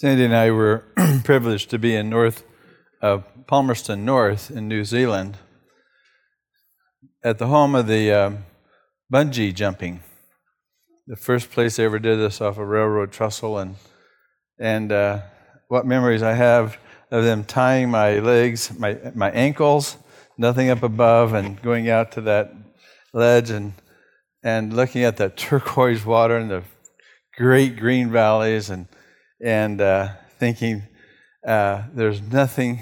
Sandy and I were privileged to be in North uh, Palmerston North in New Zealand at the home of the uh, bungee jumping. The first place I ever did this off a railroad trestle, and and uh, what memories I have of them tying my legs, my my ankles, nothing up above, and going out to that ledge and and looking at that turquoise water and the great green valleys, and and uh, thinking uh, there's nothing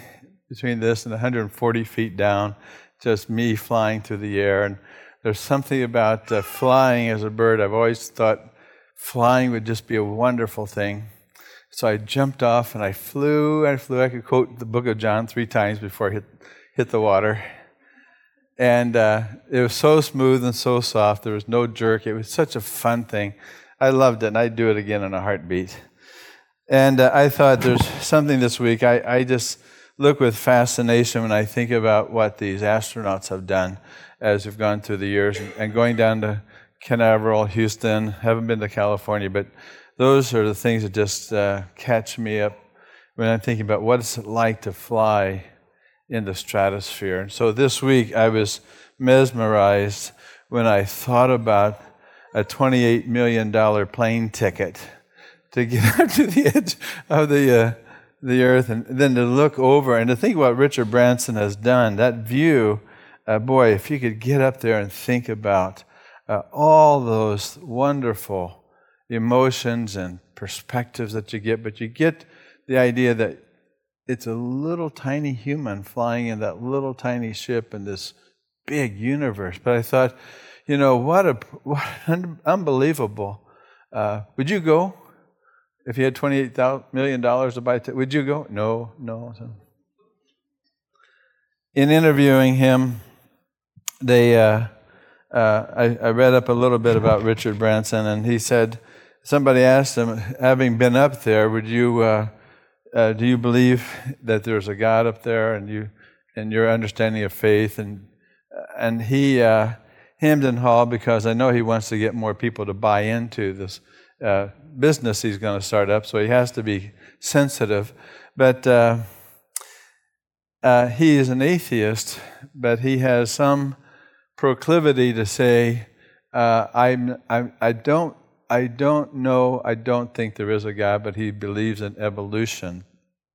between this and 140 feet down, just me flying through the air. And there's something about uh, flying as a bird. I've always thought flying would just be a wonderful thing. So I jumped off and I flew. I flew. I could quote the book of John three times before I hit, hit the water. And uh, it was so smooth and so soft. There was no jerk. It was such a fun thing. I loved it, and I'd do it again in a heartbeat. And uh, I thought there's something this week. I, I just look with fascination when I think about what these astronauts have done as we've gone through the years and going down to Canaveral, Houston. Haven't been to California, but those are the things that just uh, catch me up when I'm thinking about what it's like to fly in the stratosphere. And so this week I was mesmerized when I thought about a $28 million plane ticket to get up to the edge of the. Uh, the earth and then to look over and to think what Richard Branson has done, that view, uh, boy, if you could get up there and think about uh, all those wonderful emotions and perspectives that you get, but you get the idea that it's a little tiny human flying in that little tiny ship in this big universe. But I thought, you know, what a what unbelievable. Uh, would you go? If you had $28 million to buy, t- would you go? No, no. In interviewing him, they, uh, uh, I, I, read up a little bit about Richard Branson, and he said, somebody asked him, having been up there, would you, uh, uh do you believe that there's a God up there, and you, and your understanding of faith, and and he uh, hemmed and hawed because I know he wants to get more people to buy into this uh, business he's going to start up, so he has to be sensitive. But uh, uh, he is an atheist, but he has some proclivity to say, uh, I'm, I'm, I, don't, I don't know, I don't think there is a God, but he believes in evolution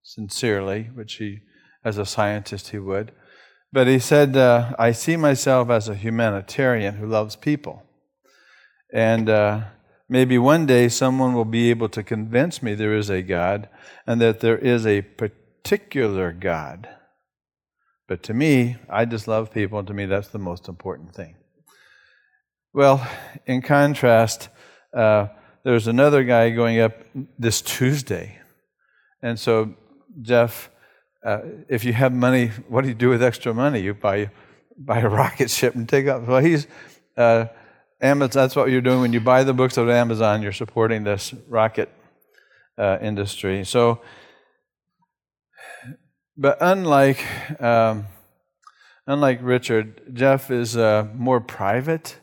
sincerely, which he, as a scientist, he would. But he said, uh, I see myself as a humanitarian who loves people. And uh, Maybe one day someone will be able to convince me there is a God and that there is a particular God. But to me, I just love people, and to me, that's the most important thing. Well, in contrast, uh, there's another guy going up this Tuesday. And so, Jeff, uh, if you have money, what do you do with extra money? You buy, buy a rocket ship and take off. Well, he's. Uh, Amazon, that's what you're doing when you buy the books of Amazon. You're supporting this rocket uh, industry. So, but unlike um, unlike Richard, Jeff is uh, more private,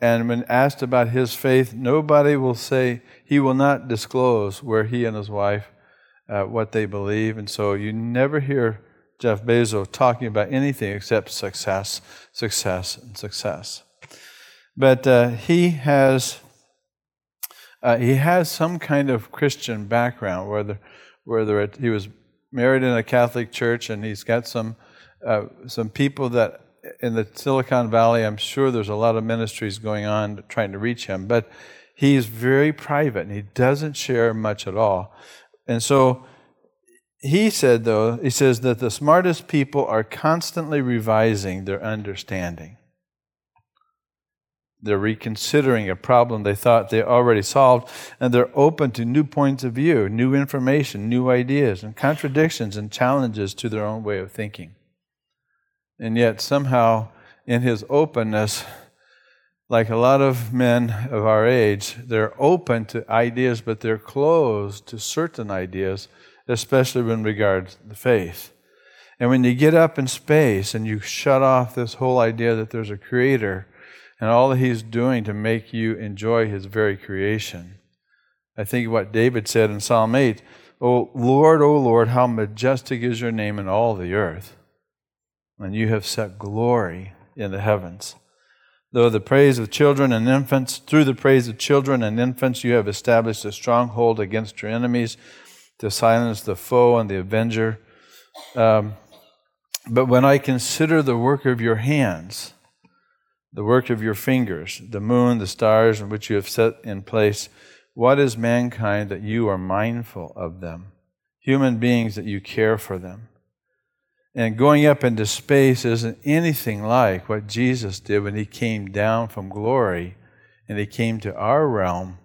and when asked about his faith, nobody will say he will not disclose where he and his wife uh, what they believe, and so you never hear Jeff Bezos talking about anything except success, success, and success. But uh, he has uh, he has some kind of Christian background, whether whether it, he was married in a Catholic church and he's got some uh, some people that in the Silicon Valley. I'm sure there's a lot of ministries going on trying to reach him, but he's very private and he doesn't share much at all. And so he said, though, he says that the smartest people are constantly revising their understanding. They're reconsidering a problem they thought they already solved, and they're open to new points of view, new information, new ideas, and contradictions and challenges to their own way of thinking. And yet, somehow, in his openness, like a lot of men of our age, they're open to ideas, but they're closed to certain ideas, especially when regards the faith. And when you get up in space and you shut off this whole idea that there's a creator, and all that he's doing to make you enjoy his very creation. I think what David said in Psalm 8 O Lord, O Lord, how majestic is your name in all the earth, and you have set glory in the heavens. Though the praise of children and infants, through the praise of children and infants, you have established a stronghold against your enemies to silence the foe and the avenger. Um, but when I consider the work of your hands, the work of your fingers, the moon, the stars, which you have set in place, what is mankind that you are mindful of them? Human beings that you care for them. And going up into space isn't anything like what Jesus did when he came down from glory and he came to our realm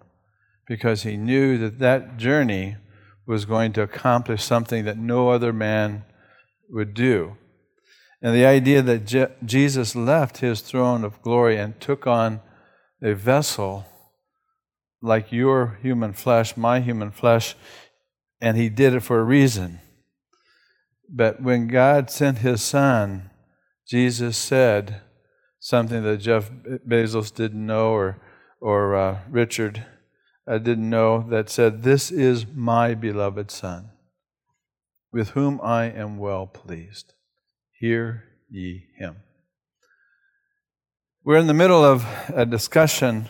because he knew that that journey was going to accomplish something that no other man would do. And the idea that Je- Jesus left his throne of glory and took on a vessel like your human flesh, my human flesh, and he did it for a reason. But when God sent his son, Jesus said something that Jeff Bezos didn't know or, or uh, Richard uh, didn't know that said, This is my beloved son, with whom I am well pleased. Hear ye him. We're in the middle of a discussion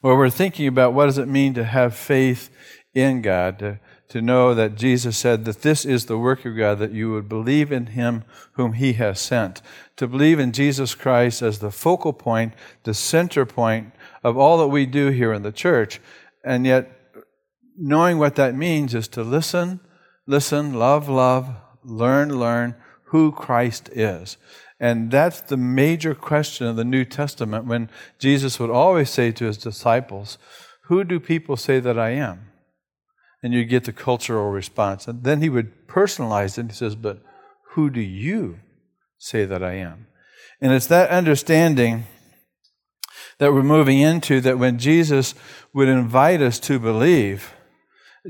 where we're thinking about what does it mean to have faith in God, to, to know that Jesus said that this is the work of God, that you would believe in him whom he has sent, to believe in Jesus Christ as the focal point, the center point of all that we do here in the church. And yet, knowing what that means is to listen, listen, love, love, learn, learn who Christ is. And that's the major question of the New Testament when Jesus would always say to his disciples, Who do people say that I am? And you get the cultural response. And then he would personalize it. He says, But who do you say that I am? And it's that understanding that we're moving into that when Jesus would invite us to believe,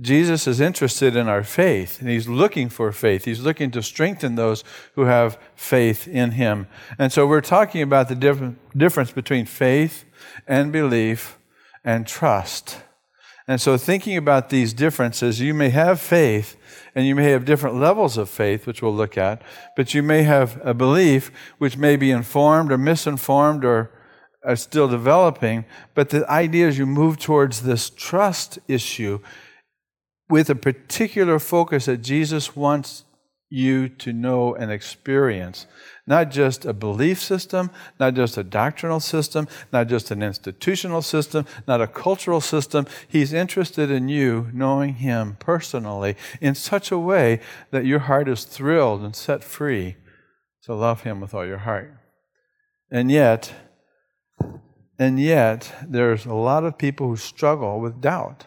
Jesus is interested in our faith, and he's looking for faith. He's looking to strengthen those who have faith in him. And so we're talking about the difference between faith and belief and trust. And so, thinking about these differences, you may have faith and you may have different levels of faith, which we'll look at, but you may have a belief which may be informed or misinformed or are still developing. But the idea is you move towards this trust issue with a particular focus that Jesus wants you to know and experience. Not just a belief system, not just a doctrinal system, not just an institutional system, not a cultural system. He's interested in you knowing Him personally in such a way that your heart is thrilled and set free to love Him with all your heart. And yet, and yet, there's a lot of people who struggle with doubt.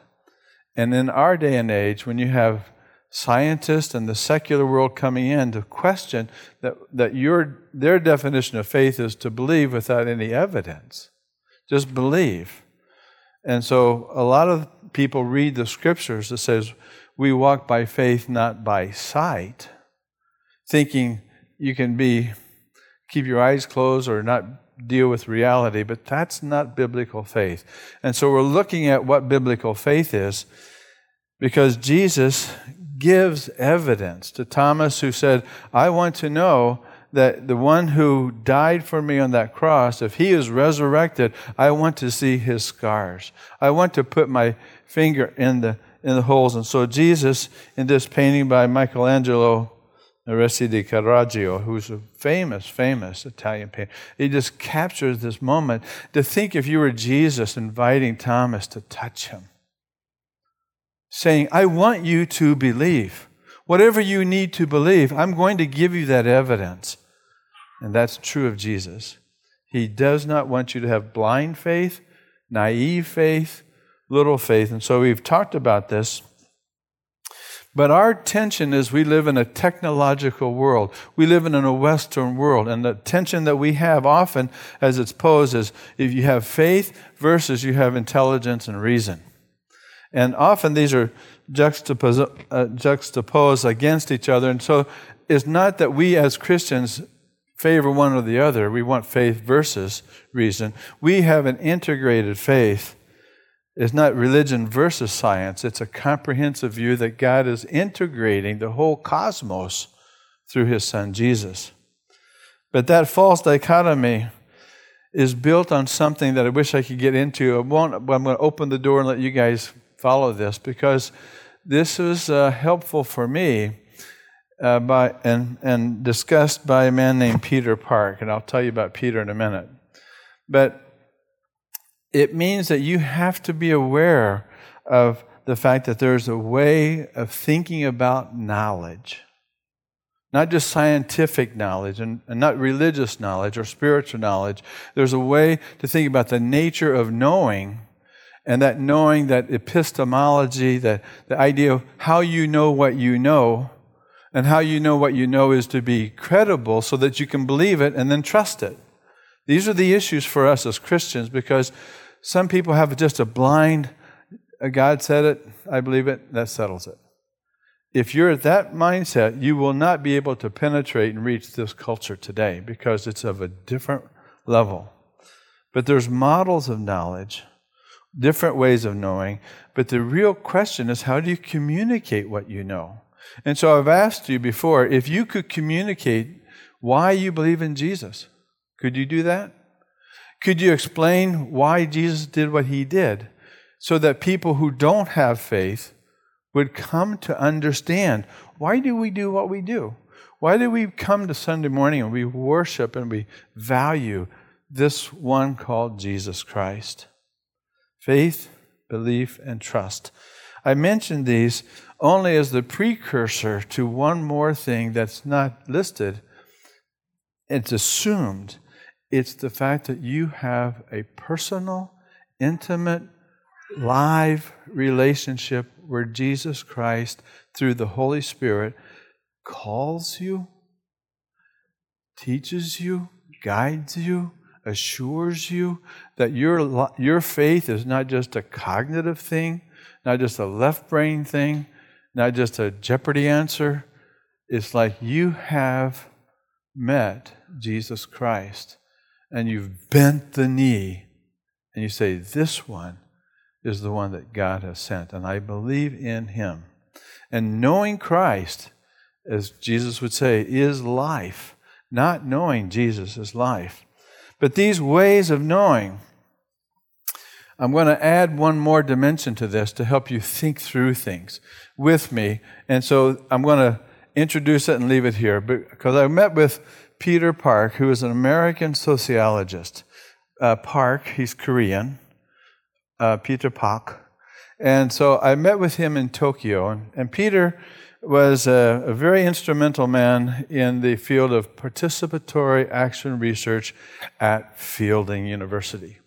And in our day and age, when you have scientists and the secular world coming in to question that, that your, their definition of faith is to believe without any evidence, just believe. And so a lot of people read the scriptures that says, we walk by faith, not by sight, thinking you can be keep your eyes closed or not deal with reality, but that's not biblical faith. And so we're looking at what biblical faith is because Jesus gives evidence to Thomas, who said, I want to know that the one who died for me on that cross, if he is resurrected, I want to see his scars. I want to put my finger in the in the holes. And so Jesus, in this painting by Michelangelo Aresti di Caravaggio, who's a famous, famous Italian painter. He just captures this moment. To think if you were Jesus inviting Thomas to touch him, saying, I want you to believe. Whatever you need to believe, I'm going to give you that evidence. And that's true of Jesus. He does not want you to have blind faith, naive faith, little faith. And so we've talked about this but our tension is we live in a technological world. We live in a Western world. And the tension that we have often, as it's posed, is if you have faith versus you have intelligence and reason. And often these are juxtaposed, uh, juxtaposed against each other. And so it's not that we as Christians favor one or the other. We want faith versus reason. We have an integrated faith is not religion versus science, it's a comprehensive view that God is integrating the whole cosmos through his son Jesus. But that false dichotomy is built on something that I wish I could get into. I won't, I'm going to open the door and let you guys follow this because this was uh, helpful for me uh, by, and, and discussed by a man named Peter Park. And I'll tell you about Peter in a minute. But it means that you have to be aware of the fact that there's a way of thinking about knowledge. Not just scientific knowledge and, and, not religious knowledge or spiritual knowledge. There's a way to think about the nature of knowing and that knowing, that epistemology, that the idea of how you know what you know, and how you know what you know is to be credible so that you can believe it and then trust it. These are the issues for us as Christians because some people have just a blind, uh, God said it, I believe it, that settles it. If you're at that mindset, you will not be able to penetrate and reach this culture today because it's of a different level. But there's models of knowledge, different ways of knowing, but the real question is how do you communicate what you know? And so I've asked you before if you could communicate why you believe in Jesus, could you do that? Could you explain why Jesus did what he did so that people who don't have faith would come to understand why do we do what we do? Why do we come to Sunday morning and we worship and we value this one called Jesus Christ? Faith, belief, and trust. I mentioned these only as the precursor to one more thing that's not listed. It's assumed it's the fact that you have a personal, intimate, live relationship where Jesus Christ, through the Holy Spirit, calls you, teaches you, guides you, assures you that your, your faith is not just a cognitive thing, not just a left brain thing, not just a Jeopardy answer. It's like you have met Jesus Christ and you've bent the knee and you say, This one is the one that God has sent, and I believe in him. And knowing Christ, as Jesus would say, is life. Not knowing Jesus is life. But these ways of knowing, I'm going to add one more dimension to this to help you think through things with me. And so I'm going to introduce it and leave it here because I met with Peter Park, who is an American sociologist. Uh, Park, he's Korean, uh, Peter Park. And so I met with him in Tokyo. And, and Peter was a, a, very instrumental man in the field of participatory action research at Fielding University.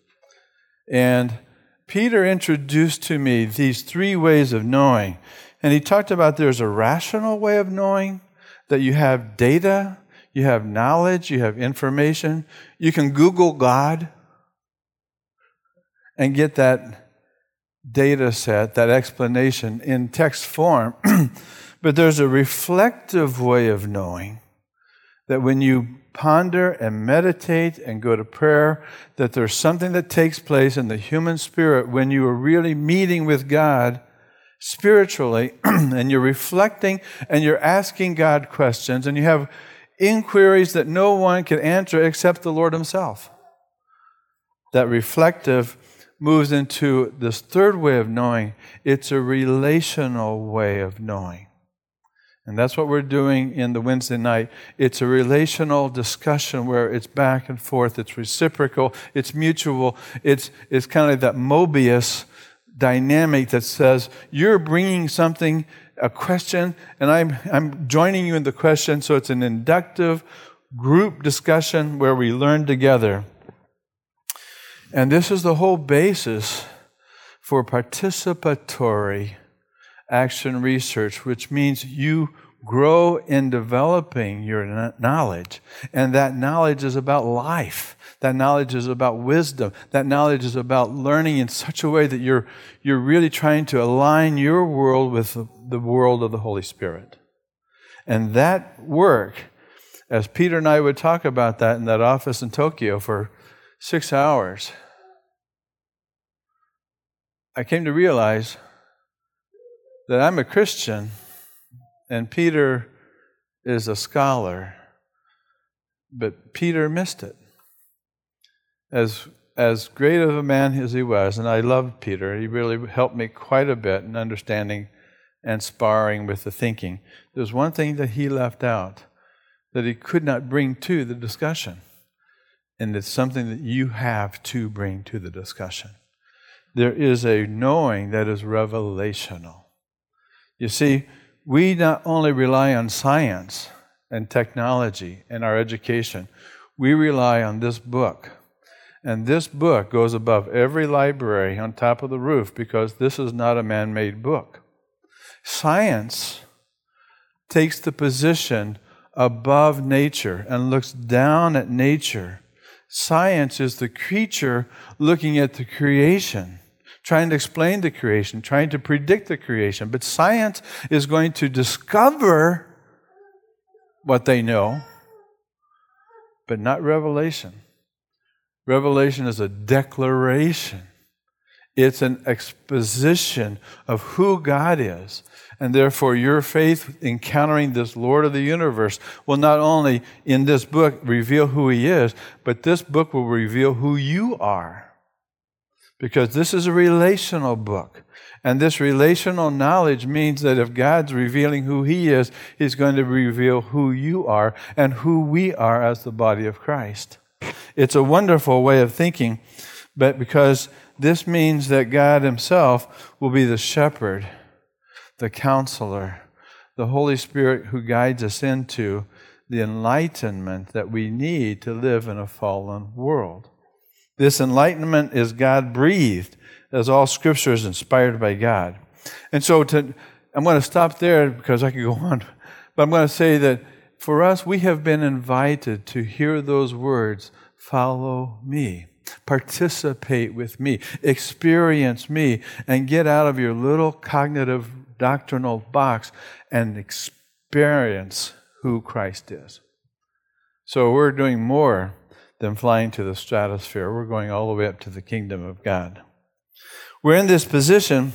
And Peter introduced to me these three ways of knowing. And he talked about there's a rational way of knowing, that you have data, you have knowledge, you have information. You can Google God and get that data set, that explanation in text form. but there's a reflective way of knowing that when you ponder and meditate and go to prayer, that there's something that takes place in the human spirit when you are really meeting with God spiritually and you're reflecting and you're asking God questions and you have inquiries that no one can answer except the Lord Himself. That reflective moves into this third way of knowing. It's a relational way of knowing. And that's what we're doing in the Wednesday night. It's a relational discussion where it's back and forth, it's reciprocal, it's mutual, it's, it's kind of like that Mobius dynamic that says you're bringing something a question, and I'm, I'm joining you in the question, so it's an inductive group discussion where we learn together. And this is the whole basis for participatory action research, which means you grow in developing your knowledge. And that knowledge is about life. That knowledge is about wisdom. That knowledge is about learning in such a way that you're, you're really trying to align your world with the, world of the Holy Spirit. And that work, as Peter and I would talk about that in that office in Tokyo for six hours, I came to realize that I'm a Christian and Peter is a scholar, but Peter missed it. As, as great of a man as he was, and I loved Peter, he really helped me quite a bit in understanding and sparring with the thinking. There's one thing that he left out that he could not bring to the discussion, and it's something that you have to bring to the discussion. There is a knowing that is revelational. You see, we not only rely on science and technology in our education, we rely on this book. And this book goes above every library on top of the roof because this is not a man made book. Science takes the position above nature and looks down at nature. Science is the creature looking at the creation trying to explain the creation, trying to predict the creation. But science is going to discover what they know, but not revelation. Revelation is a declaration. It's an exposition of who God is. And therefore, your faith encountering this Lord of the universe will not only in this book reveal who He is, but this book will reveal who you are because this is a relational book. And this relational knowledge means that if God's revealing who He is, He's going to reveal who you are and who we are as the body of Christ. It's a wonderful way of thinking, but because this means that God Himself will be the shepherd, the counselor, the Holy Spirit who guides us into the enlightenment that we need to live in a fallen world. This enlightenment is God breathed, as all scripture is inspired by God. And so to, I'm going to stop there because I could go on, but I'm going to say that for us, we have been invited to hear those words follow me, participate with me, experience me, and get out of your little cognitive doctrinal box and experience who Christ is. So we're doing more than flying to the stratosphere. We're going all the way up to the kingdom of God. We're in this position,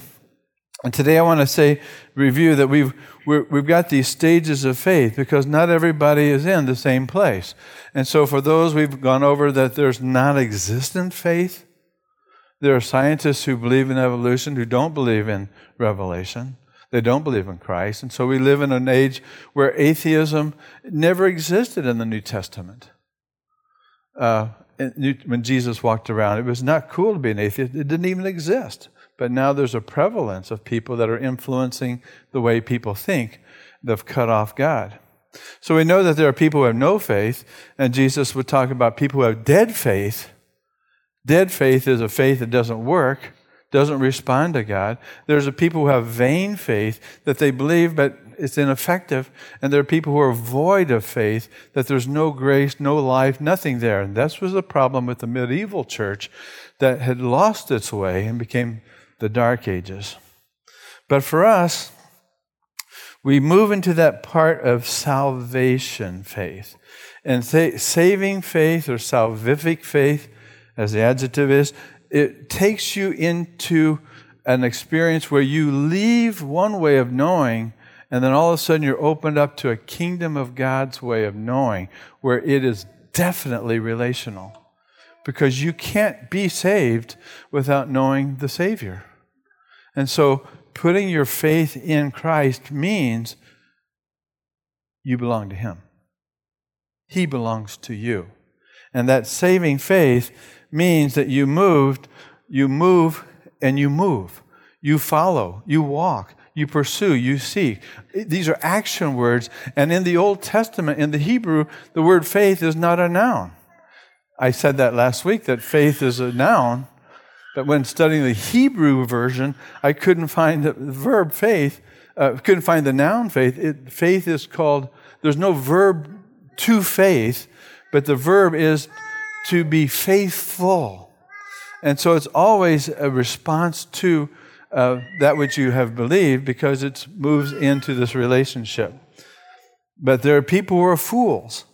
and today I want to say, review that we've we have got these stages of faith because not everybody is in the same place. And so, for those we've gone over that there's non existent faith, there are scientists who believe in evolution who don't believe in revelation. They don't believe in Christ. And so we live in an age where atheism never existed in the New Testament uh, when Jesus walked around. It was not cool to be an atheist, it didn't even exist. But now there's a prevalence of people that are influencing the way people think they've cut off God. So we know that there are people who have no faith, and Jesus would talk about people who have dead faith. Dead faith is a faith that doesn't work, doesn't respond to God. There's a people who have vain faith that they believe, but it's ineffective. And there are people who are void of faith, that there's no grace, no life, nothing there. And this was the problem with the medieval church that had lost its way and became the Dark Ages. But for us, we move into that part of salvation faith. And saving faith or salvific faith, as the adjective is, it takes you into an experience where you leave one way of knowing and then all of a sudden, you're opened up to a kingdom of God's way of knowing where it is definitely relational. Because you can't be saved without knowing the Savior. And so, putting your faith in Christ means you belong to Him, He belongs to you. And that saving faith means that you moved, you move, and you move. You follow, you walk, you pursue, you seek. These are action words. And in the Old Testament, in the Hebrew, the word faith is not a noun. I said that last week that faith is a noun, but when studying the Hebrew version, I couldn't find the verb faith, uh, couldn't find the noun faith. It, faith is called, there's no verb to faith, but the verb is to be faithful. And so it's always a response to uh, that which you have believed because it moves into this relationship. But there are people who are fools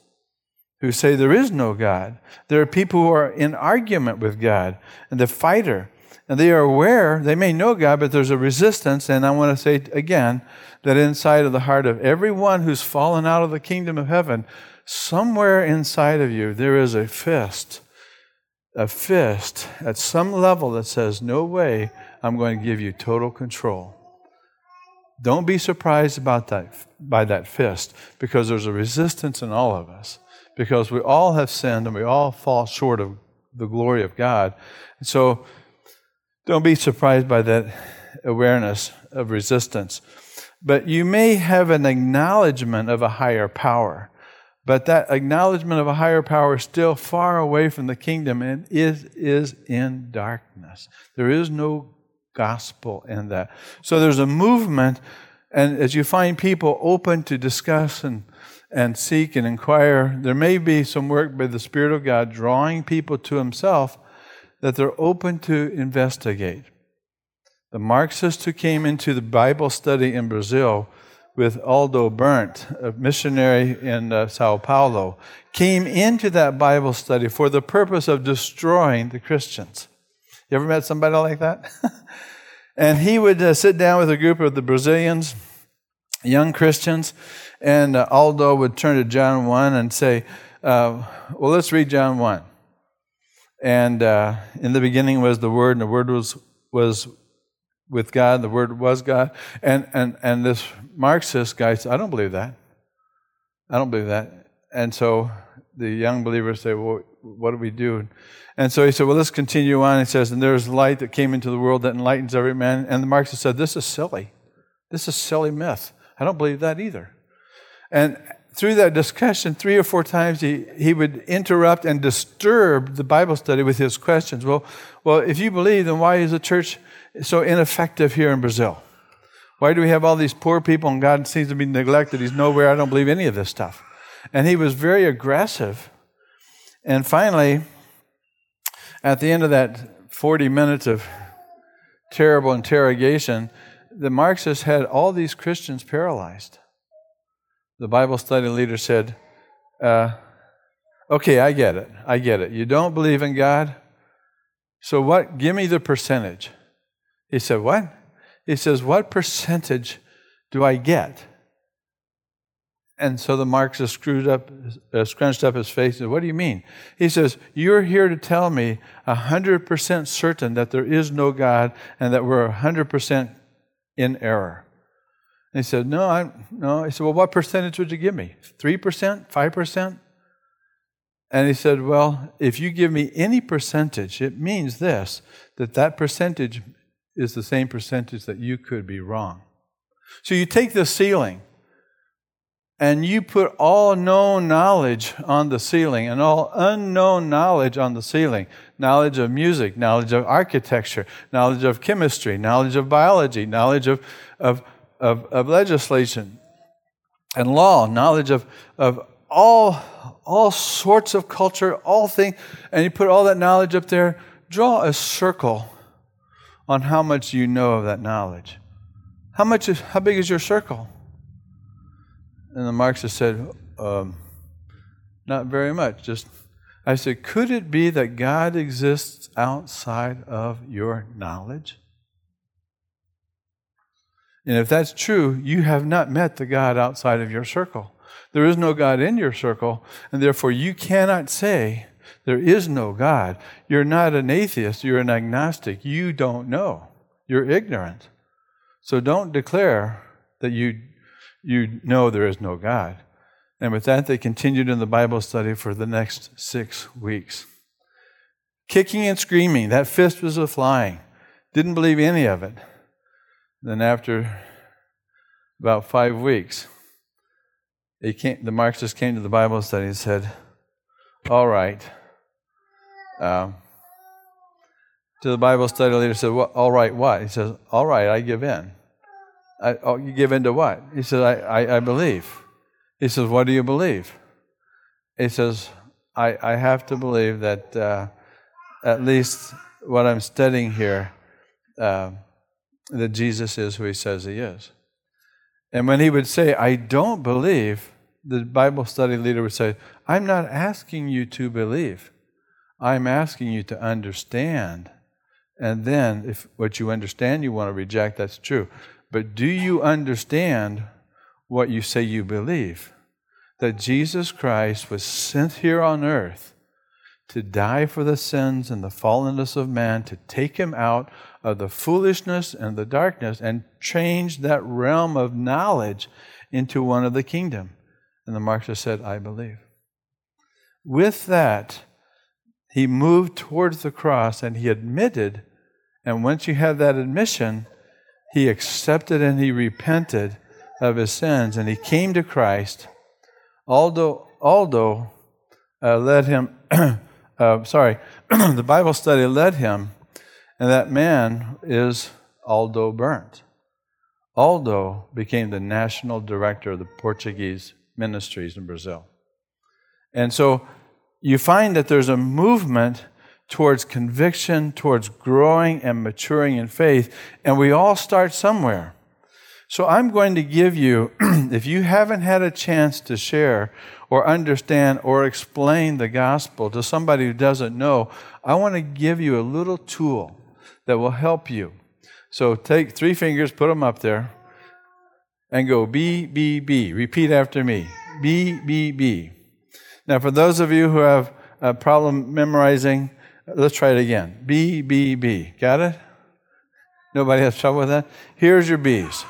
who say there is no God. There are people who are in argument with God and the fighter. And they are aware, they may know God, but there's a resistance. And I want to say again that inside of the heart of everyone who's fallen out of the kingdom of heaven, somewhere inside of you, there is a fist, a fist at some level that says, No way, I'm going to give you total control. Don't be surprised about that by that fist because there's a resistance in all of us because we all have sinned and we all fall short of the glory of God. And so don't be surprised by that awareness of resistance. But you may have an acknowledgement of a higher power. But that acknowledgement of a higher power is still far away from the kingdom and is, is in darkness. There is no gospel in that. So there's a movement, and as you find people open to discuss and, and seek and inquire, there may be some work by the Spirit of God drawing people to Himself that they're open to investigate. The Marxists who came into the Bible study in Brazil with Aldo Berndt, a missionary in uh, Sao Paulo, came into that Bible study for the purpose of destroying the Christians. You ever met somebody like that? and he would uh, sit down with a group of the Brazilians, young Christians, and uh, Aldo would turn to John 1 and say, uh, Well, let's read John 1. And uh, in the beginning was the Word, and the Word was, was with God, and the Word was God. And, and, and this Marxist guy said, I don't believe that. I don't believe that. And so the young believers say, Well, what do we do? And so he said, Well, let's continue on. He says, And there's light that came into the world that enlightens every man. And the Marxist said, This is silly. This is silly myth. I don't believe that either. And through that discussion, three or four times, he, he would interrupt and disturb the Bible study with his questions. Well, well, if you believe, then why is the church so ineffective here in Brazil? Why do we have all these poor people and God seems to be neglected? He's nowhere. I don't believe any of this stuff. And he was very aggressive. And finally, at the end of that 40 minutes of terrible interrogation, the Marxists had all these Christians paralyzed. The Bible study leader said, uh, Okay, I get it. I get it. You don't believe in God? So what? Give me the percentage. He said, What? He says, What percentage do I get? And so the Marxist screwed up, uh, scrunched up his face and said, What do you mean? He says, You're here to tell me 100% certain that there is no God and that we're 100% in error. And he said, No, I, no. He said, Well, what percentage would you give me? 3%? 5%? And he said, Well, if you give me any percentage, it means this that that percentage is the same percentage that you could be wrong. So you take the ceiling and you put all known knowledge on the ceiling and all unknown knowledge on the ceiling knowledge of music, knowledge of architecture, knowledge of chemistry, knowledge of biology, knowledge of, of, of, of legislation and law, knowledge of, of all, all sorts of culture, all things, and you put all that knowledge up there, draw a circle on how much you know of that knowledge. How much is, how big is your circle? And the Marxist said, um, Not very much. Just, I said, Could it be that God exists outside of your knowledge? And if that's true, you have not met the God outside of your circle. There is no God in your circle, and therefore you cannot say there is no God. You're not an atheist, you're an agnostic. You don't know, you're ignorant. So don't declare that you you know there is no God. And with that, they continued in the Bible study for the next six weeks. Kicking and screaming, that fist was a flying. Didn't believe any of it. Then, after about five weeks, came, the Marxists came to the Bible study and said, All right. Um, to the Bible study leader said, well, All right, what? He says, All right, I give in. I, oh, you give in to what? He says, I, I, I, believe. He says, What do you believe? He says, I, I have to believe that uh, at least what I'm studying here, uh, that Jesus is who he says he is. And when he would say, I don't believe, the Bible study leader would say, I'm not asking you to believe. I'm asking you to understand And then, if what you understand you want to reject, that's true. But do you understand what you say you believe? That Jesus Christ was sent here on earth to die for the sins and the fallenness of man, to take him out of the foolishness and the darkness and change that realm of knowledge into one of the kingdom. And the Marxist said, I believe. With that, he moved towards the cross and he admitted, and once you have that admission, he accepted and he repented of his sins and he came to Christ. Aldo, Aldo uh, led him, uh, sorry, the Bible study led him, and that man is Aldo Berndt. Aldo became the national director of the Portuguese ministries in Brazil. And so you find that there's a movement towards conviction, towards growing and maturing in faith, and we all start somewhere. So I'm going to give you, if you haven't had a chance to share or understand or explain the gospel to somebody who doesn't know, I want to give you a little tool that will help you. So take three fingers, put them up there, and go B, B, B. Repeat after me B, B, B. Now, for those of you who have a problem memorizing, let's try it again. B, B, B. Got it? Nobody has trouble with that? Here's your B's.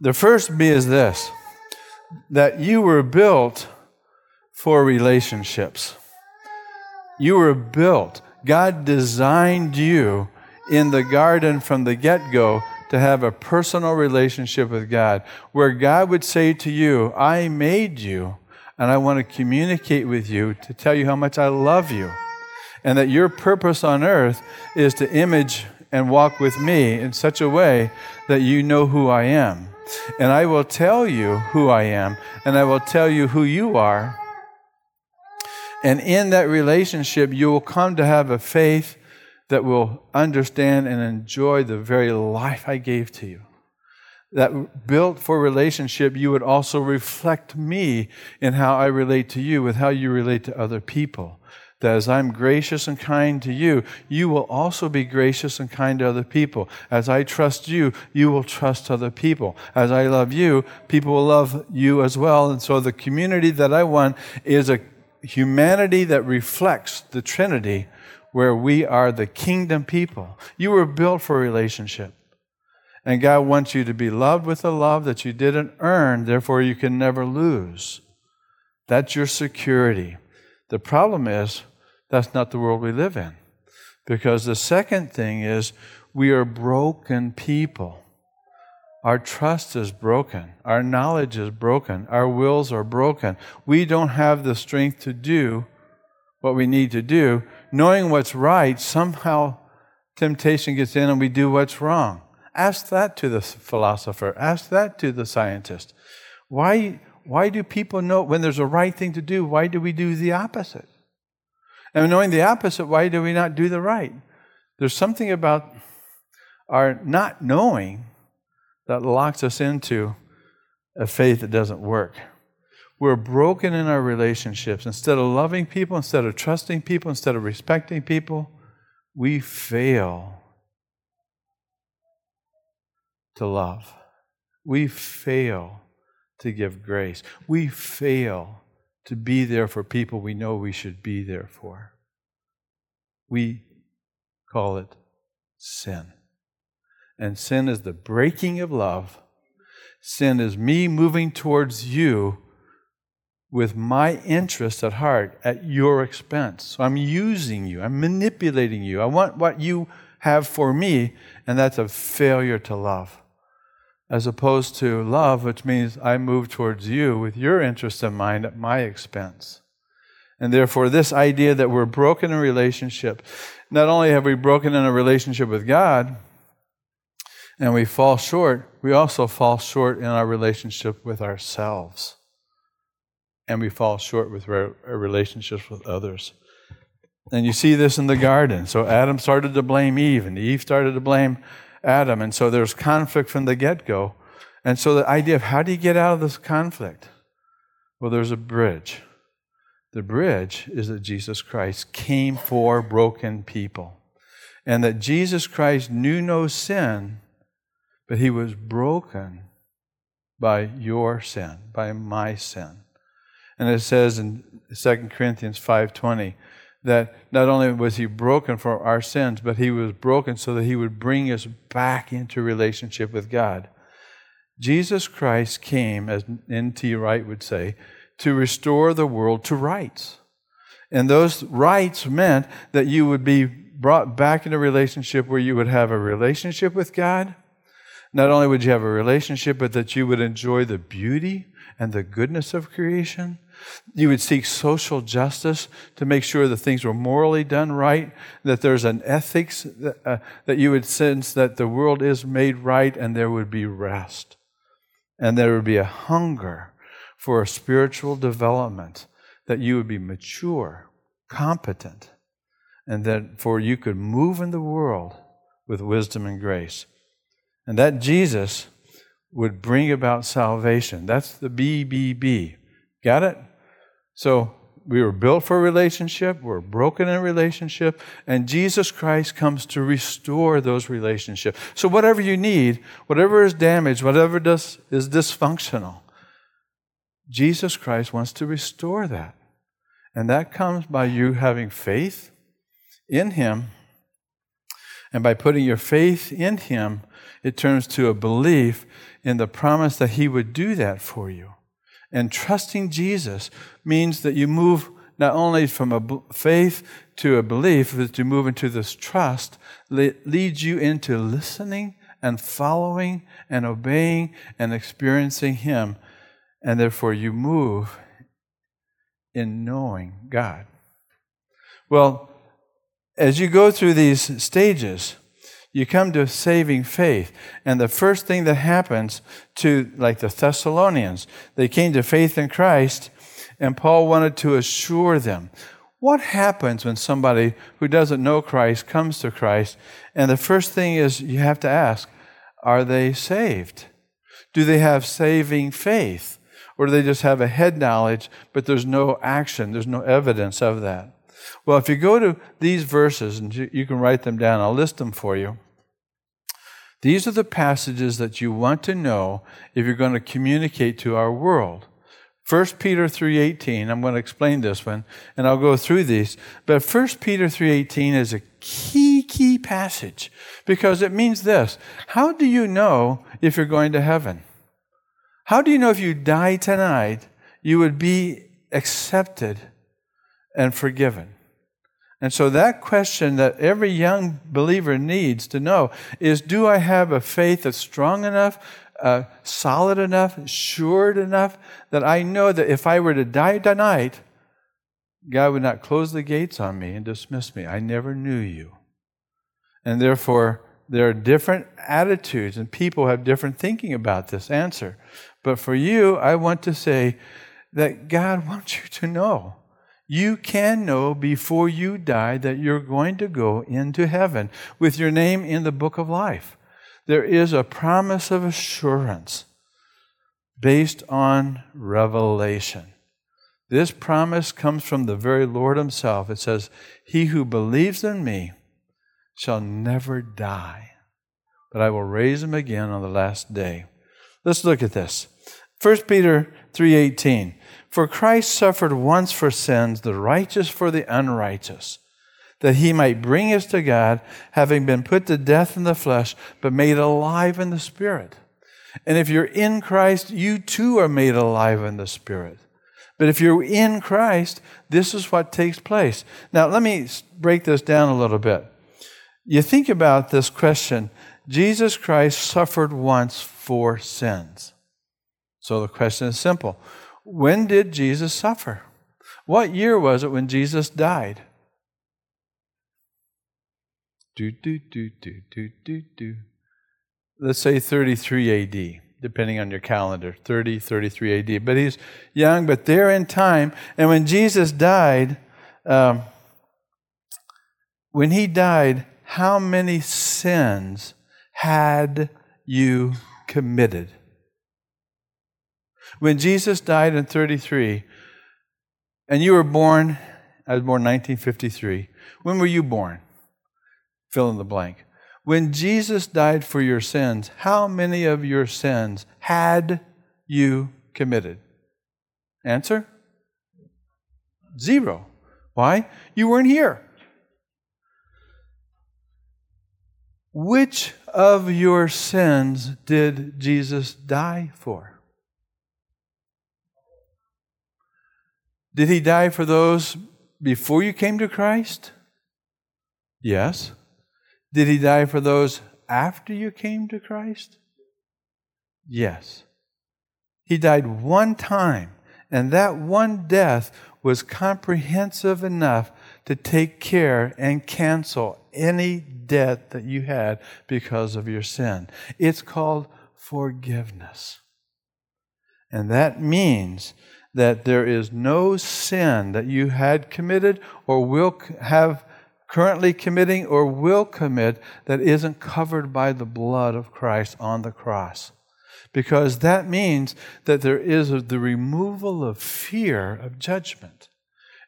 The first B is this that you were built for relationships. You were built. God designed you in the garden from the get go to have a personal relationship with God, where God would say to you, I made you, and I want to communicate with you to tell you how much I love you. And that your purpose on earth is to image and walk with me in such a way that you know who I am. And I will tell you who I am, and I will tell you who you are. And in that relationship, you will come to have a faith that will understand and enjoy the very life I gave to you. That built for relationship, you would also reflect me in how I relate to you, with how you relate to other people that as I'm gracious and kind to you, you will also be gracious and kind to other people. As I trust you, you will trust other people. As I love you, people will love you as well. And so the community that I want is a humanity that reflects the Trinity, where we are the kingdom people. You were built for relationship. And God wants you to be loved with a love that you didn't earn, therefore you can never lose. That's your security. The problem is, that's not the world we live in. Because the second thing is we are broken people. Our trust is broken. Our knowledge is broken. Our wills are broken. We don't have the strength to do what we need to do. Knowing what's right, somehow temptation gets in and we do what's wrong. Ask that to the philosopher. Ask that to the scientist. Why, why do people know when there's a right thing to do? Why do we do the opposite? And knowing the opposite, why do we not do the right? There's something about our not knowing that locks us into a faith that doesn't work. We're broken in our relationships. Instead of loving people, instead of trusting people, instead of respecting people, we fail to love. We fail to give grace. We fail to be there for people we know we should be there for. We call it sin. And sin is the breaking of love. Sin is me moving towards you with my interest at heart at your expense. So I'm using you, I'm manipulating you. I want what you have for me, and that's a failure to love as opposed to love, which means I move towards you with your interest in mind at my expense. And therefore, this idea that we're broken in relationship, not only have we broken in a relationship with God and we fall short, we also fall short in our relationship with ourselves. And we fall short with our relationships with others. And you see this in the garden. So Adam started to blame Eve, and Eve started to blame Adam. And so there's conflict from the get go. And so the idea of how do you get out of this conflict? Well, there's a bridge. The bridge is that Jesus Christ came for broken people. and that Jesus Christ knew no sin, but he was broken by your sin, by my sin. And it says in 2 Corinthians 5:20 that not only was he broken for our sins, but he was broken so that he would bring us back into relationship with God. Jesus Christ came, as N.T. Wright would say, to restore the world to rights. And those rights meant that you would be brought back in a relationship where you would have a relationship with God. Not only would you have a relationship, but that you would enjoy the beauty and the goodness of creation. You would seek social justice to make sure that things were morally done right, that there's an ethics, that, uh, that you would sense that the world is made right and there would be rest. And there would be a hunger for a spiritual development, that you would be mature, competent, and that for you could move in the world with wisdom and grace. And that Jesus would bring about salvation. That's the BBB. Got it? So we were built for relationship, we're broken in relationship, and Jesus Christ comes to restore those relationships. So whatever you need, whatever is damaged, whatever is dysfunctional, Jesus Christ wants to restore that. And that comes by you having faith in Him. And by putting your faith in Him, it turns to a belief in the promise that He would do that for you. And trusting Jesus means that you move not only from a faith to a belief, but to move into this trust leads you into listening and following and obeying and experiencing Him. And therefore, you move in knowing God. Well, as you go through these stages, you come to saving faith. And the first thing that happens to, like the Thessalonians, they came to faith in Christ, and Paul wanted to assure them. What happens when somebody who doesn't know Christ comes to Christ? And the first thing is you have to ask are they saved? Do they have saving faith? Or do they just have a head knowledge, but there's no action, there's no evidence of that? Well, if you go to these verses, and you can write them down, I'll list them for you. These are the passages that you want to know if you're going to communicate to our world. 1 Peter 3:18, I'm going to explain this one and I'll go through these, but 1 Peter 3:18 is a key key passage because it means this. How do you know if you're going to heaven? How do you know if you die tonight you would be accepted and forgiven? And so, that question that every young believer needs to know is do I have a faith that's strong enough, uh, solid enough, assured enough that I know that if I were to die tonight, God would not close the gates on me and dismiss me? I never knew you. And therefore, there are different attitudes, and people have different thinking about this answer. But for you, I want to say that God wants you to know you can know before you die that you're going to go into heaven with your name in the book of life. There is a promise of assurance based on revelation. This promise comes from the very Lord Himself. It says, He who believes in me shall never die, but I will raise him again on the last day. Let's look at this. 1 Peter 3:18 For Christ suffered once for sins the righteous for the unrighteous that he might bring us to God having been put to death in the flesh but made alive in the spirit. And if you're in Christ you too are made alive in the spirit. But if you're in Christ this is what takes place. Now let me break this down a little bit. You think about this question Jesus Christ suffered once for sins. So the question is simple When did Jesus suffer? What year was it when Jesus died? Do, do, do, do, do, do, do. Let's say 33 AD, depending on your calendar, 30, 33 AD. But he's young, but they're in time. And when Jesus died, um, when he died, how many sins had you committed? When Jesus died in 33, and you were born, I was born 1953. When were you born? fill in the blank. When Jesus died for your sins, how many of your sins had you committed? Answer? Zero. Why? You weren't here. Which of your sins did Jesus die for? Did he die for those before you came to Christ? Yes. Did he die for those after you came to Christ? Yes. He died one time, and that one death was comprehensive enough to take care and cancel any debt that you had because of your sin. It's called forgiveness. And that means that there is no sin that you had committed or will have currently committing or will commit that isn't covered by the blood of Christ on the cross. Because that means that there is the removal of fear of judgment.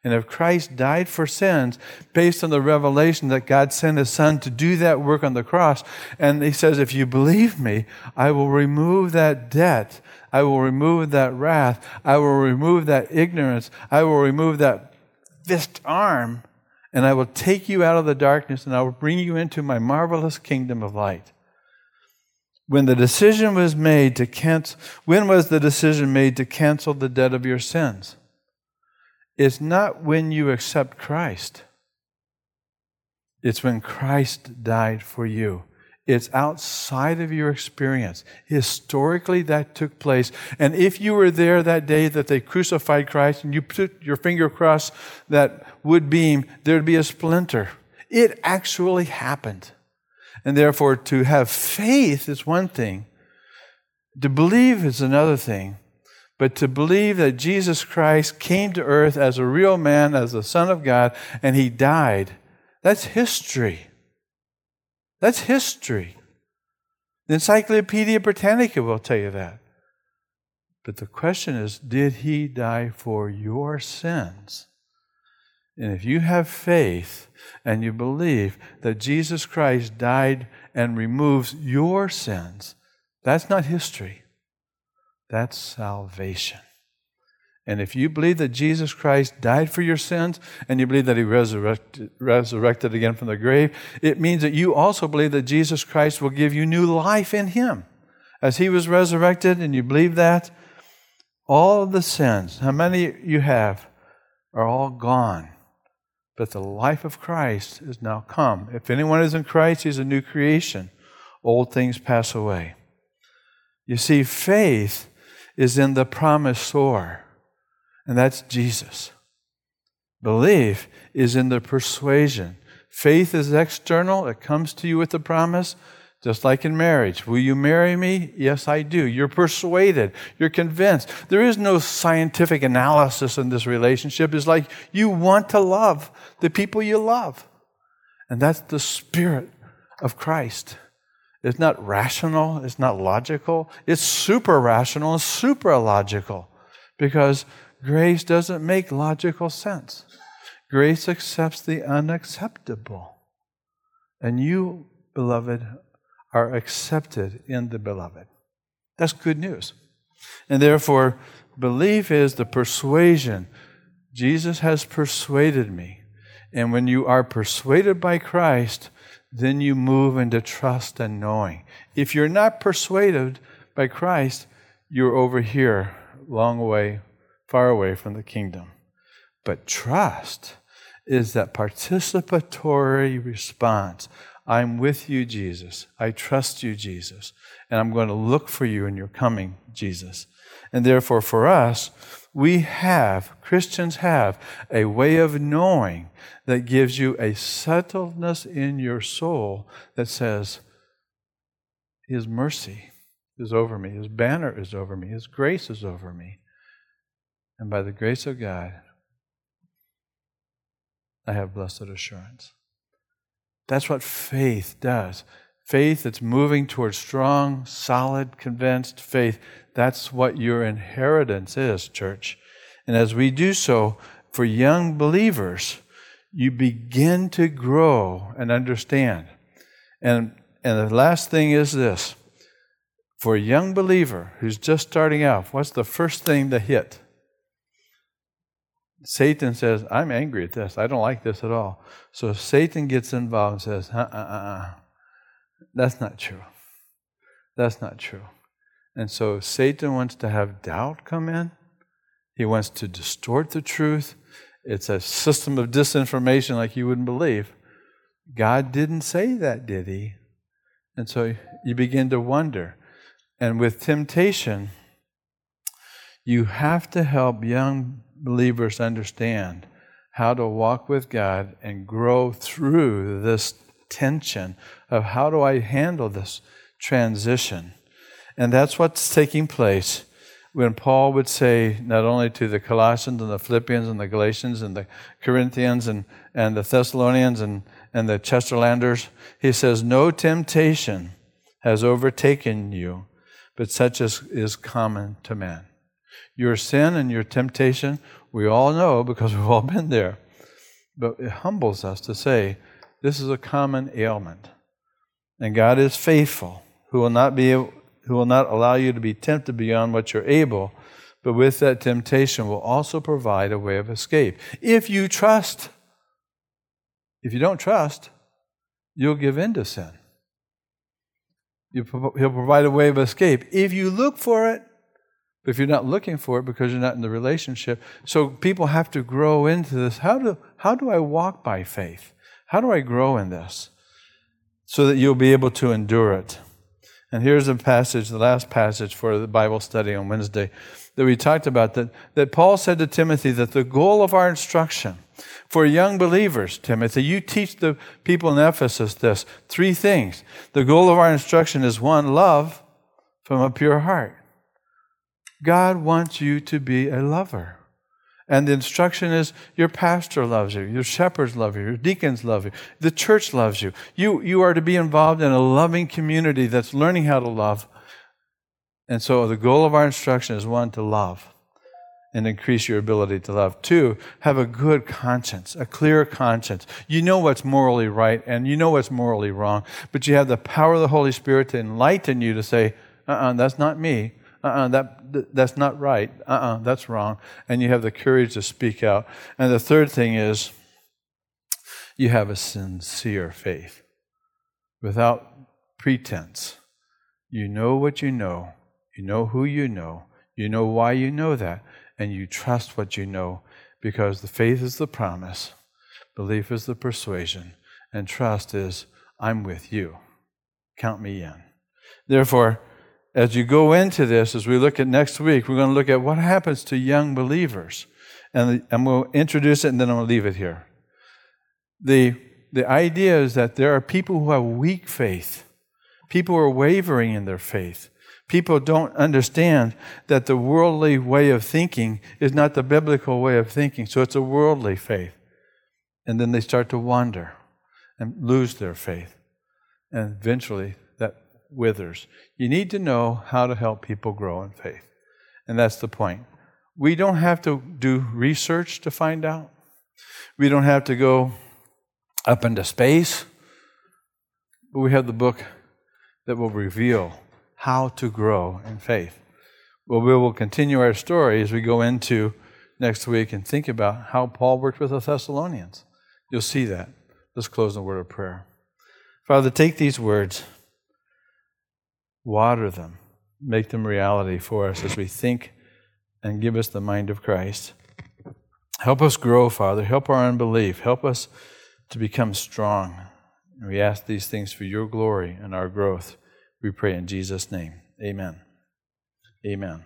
And if Christ died for sins based on the revelation that God sent his son to do that work on the cross, and he says, if you believe me, I will remove that debt. I will remove that wrath. I will remove that ignorance. I will remove that fist arm, and I will take you out of the darkness and I will bring you into my marvelous kingdom of light. When the decision was made to cancel, when was the decision made to cancel the debt of your sins? Is not when you accept Christ, it's when Christ died for you. It's outside of your experience. Historically, that took place. And if you were there that day that they crucified Christ and you put your finger across that wood beam, there'd be a splinter. It actually happened. And therefore, to have faith is one thing, to believe is another thing but to believe that Jesus Christ came to earth as a real man, as the Son of God, and he died, that's history. That's history. The Encyclopedia Britannica will tell you that. But the question is did he die for your sins? And if you have faith and you believe that Jesus Christ died and removes your sins, that's not history. That's salvation. And if you believe that Jesus Christ died for your sins and you believe that he resurrected, resurrected again from the grave, it means that you also believe that Jesus Christ will give you new life in him. As he was resurrected and you believe that, all the sins, how many you have, are all gone. But the life of Christ is now come. If anyone is in Christ, he's a new creation. Old things pass away. You see, faith is in the promisor, and that's Jesus. Belief is in the persuasion. Faith is external, it comes to you with the promise, just like in marriage. Will you marry me? Yes, I do. You're persuaded, you're convinced. There is no scientific analysis in this relationship. It's like you want to love the people you love. And that's the spirit of Christ. It's not rational, it's not logical, it's super rational and super logical because grace doesn't make logical sense. Grace accepts the unacceptable. And you, beloved, are accepted in the beloved. That's good news. And therefore, belief is the persuasion. Jesus has persuaded me. And when you are persuaded by Christ, then you move into trust and knowing. If you're not persuaded by Christ, you're over here, long away, far away from the kingdom. But trust is that participatory response. I'm with you, Jesus. I trust you, Jesus. And I'm going to look for you in your coming, Jesus. And therefore, for us, we have, Christians have, a way of knowing that gives you a settledness in your soul that says, His mercy is over me, His banner is over me, His grace is over me. And by the grace of God, I have blessed assurance. That's what faith does. Faith that's moving towards strong, solid, convinced faith. That's what your inheritance is, church. And as we do so, for young believers, you begin to grow and understand And, and the last thing is this for a young believer who's just starting out, what's the first thing to hit? Satan says, I'm angry at this. I don't like this at all. So Satan gets involved and says, uh uh uh, that's not true. That's not true. And so Satan wants to have doubt come in. He wants to distort the truth. It's a system of disinformation like you wouldn't believe. God didn't say that, did he? And so you begin to wonder. And with temptation, you have to help young believers understand how to walk with God and grow through this tension of how do I handle this transition. And that's what's taking place when Paul would say, not only to the Colossians and the Philippians and the Galatians and the Corinthians and, and the Thessalonians and, and the Chesterlanders, he says, No temptation has overtaken you, but such as is common to man. Your sin and your temptation, we all know because we've all been there. But it humbles us to say, this is a common ailment. And God is faithful, who will not be who will not allow you to be tempted beyond what you're able, but with that temptation will also provide a way of escape. If you trust, if you don't trust, you'll give in to sin. he'll provide a way of escape. If you look for it, but if you're not looking for it because you're not in the relationship, so people have to grow into this. How do, how do I walk by faith? How do I grow in this? So that you'll be able to endure it. And here's a passage, the last passage for the Bible study on Wednesday that we talked about that, that Paul said to Timothy that the goal of our instruction for young believers, Timothy, you teach the people in Ephesus this three things. The goal of our instruction is one, love from a pure heart. God wants you to be a lover. And the instruction is your pastor loves you, your shepherds love you, your deacons love you, the church loves you. You, you are to be involved in a loving community that's learning how to love. And so the goal of our instruction is one, to love and increase your ability to love. Two, have a good conscience, a clear conscience. You know what's morally right and you know what's morally wrong, but you have the power of the Holy Spirit to enlighten you to say, uh uh-uh, uh, that's not me uh-uh, that, that's not right. Uh-uh, that's wrong. And you have the courage to speak out. And the third thing is you have a sincere faith without pretense. You know what you know. You know who you know. You know why you know that. And you trust what you know because the faith is the promise, belief is the persuasion, and trust is, I'm with you. Count me in. Therefore, as you go into this, as we look at next week, we're going to look at what happens to young believers. And I'm going to introduce it and then I'm going to leave it here. The, the idea is that there are people who have weak faith, people who are wavering in their faith. People don't understand that the worldly way of thinking is not the biblical way of thinking, so it's a worldly faith. And then they start to wander and lose their faith. And eventually withers. You need to know how to help people grow in faith. And that's the point. We don't have to do research to find out, we don't have to go up into space. But we have the book that will reveal how to grow in faith. Well, we will continue our story as we go into next week and think about how Paul worked with the Thessalonians. You'll see that. Let's close in a word of prayer. Father, take these words water them, make them reality for us as we think and give us the mind of Christ. Help us grow, Father. Help our unbelief. Help us to become strong. And we ask these things for your glory and our growth. We pray in Jesus' name. Amen. Amen.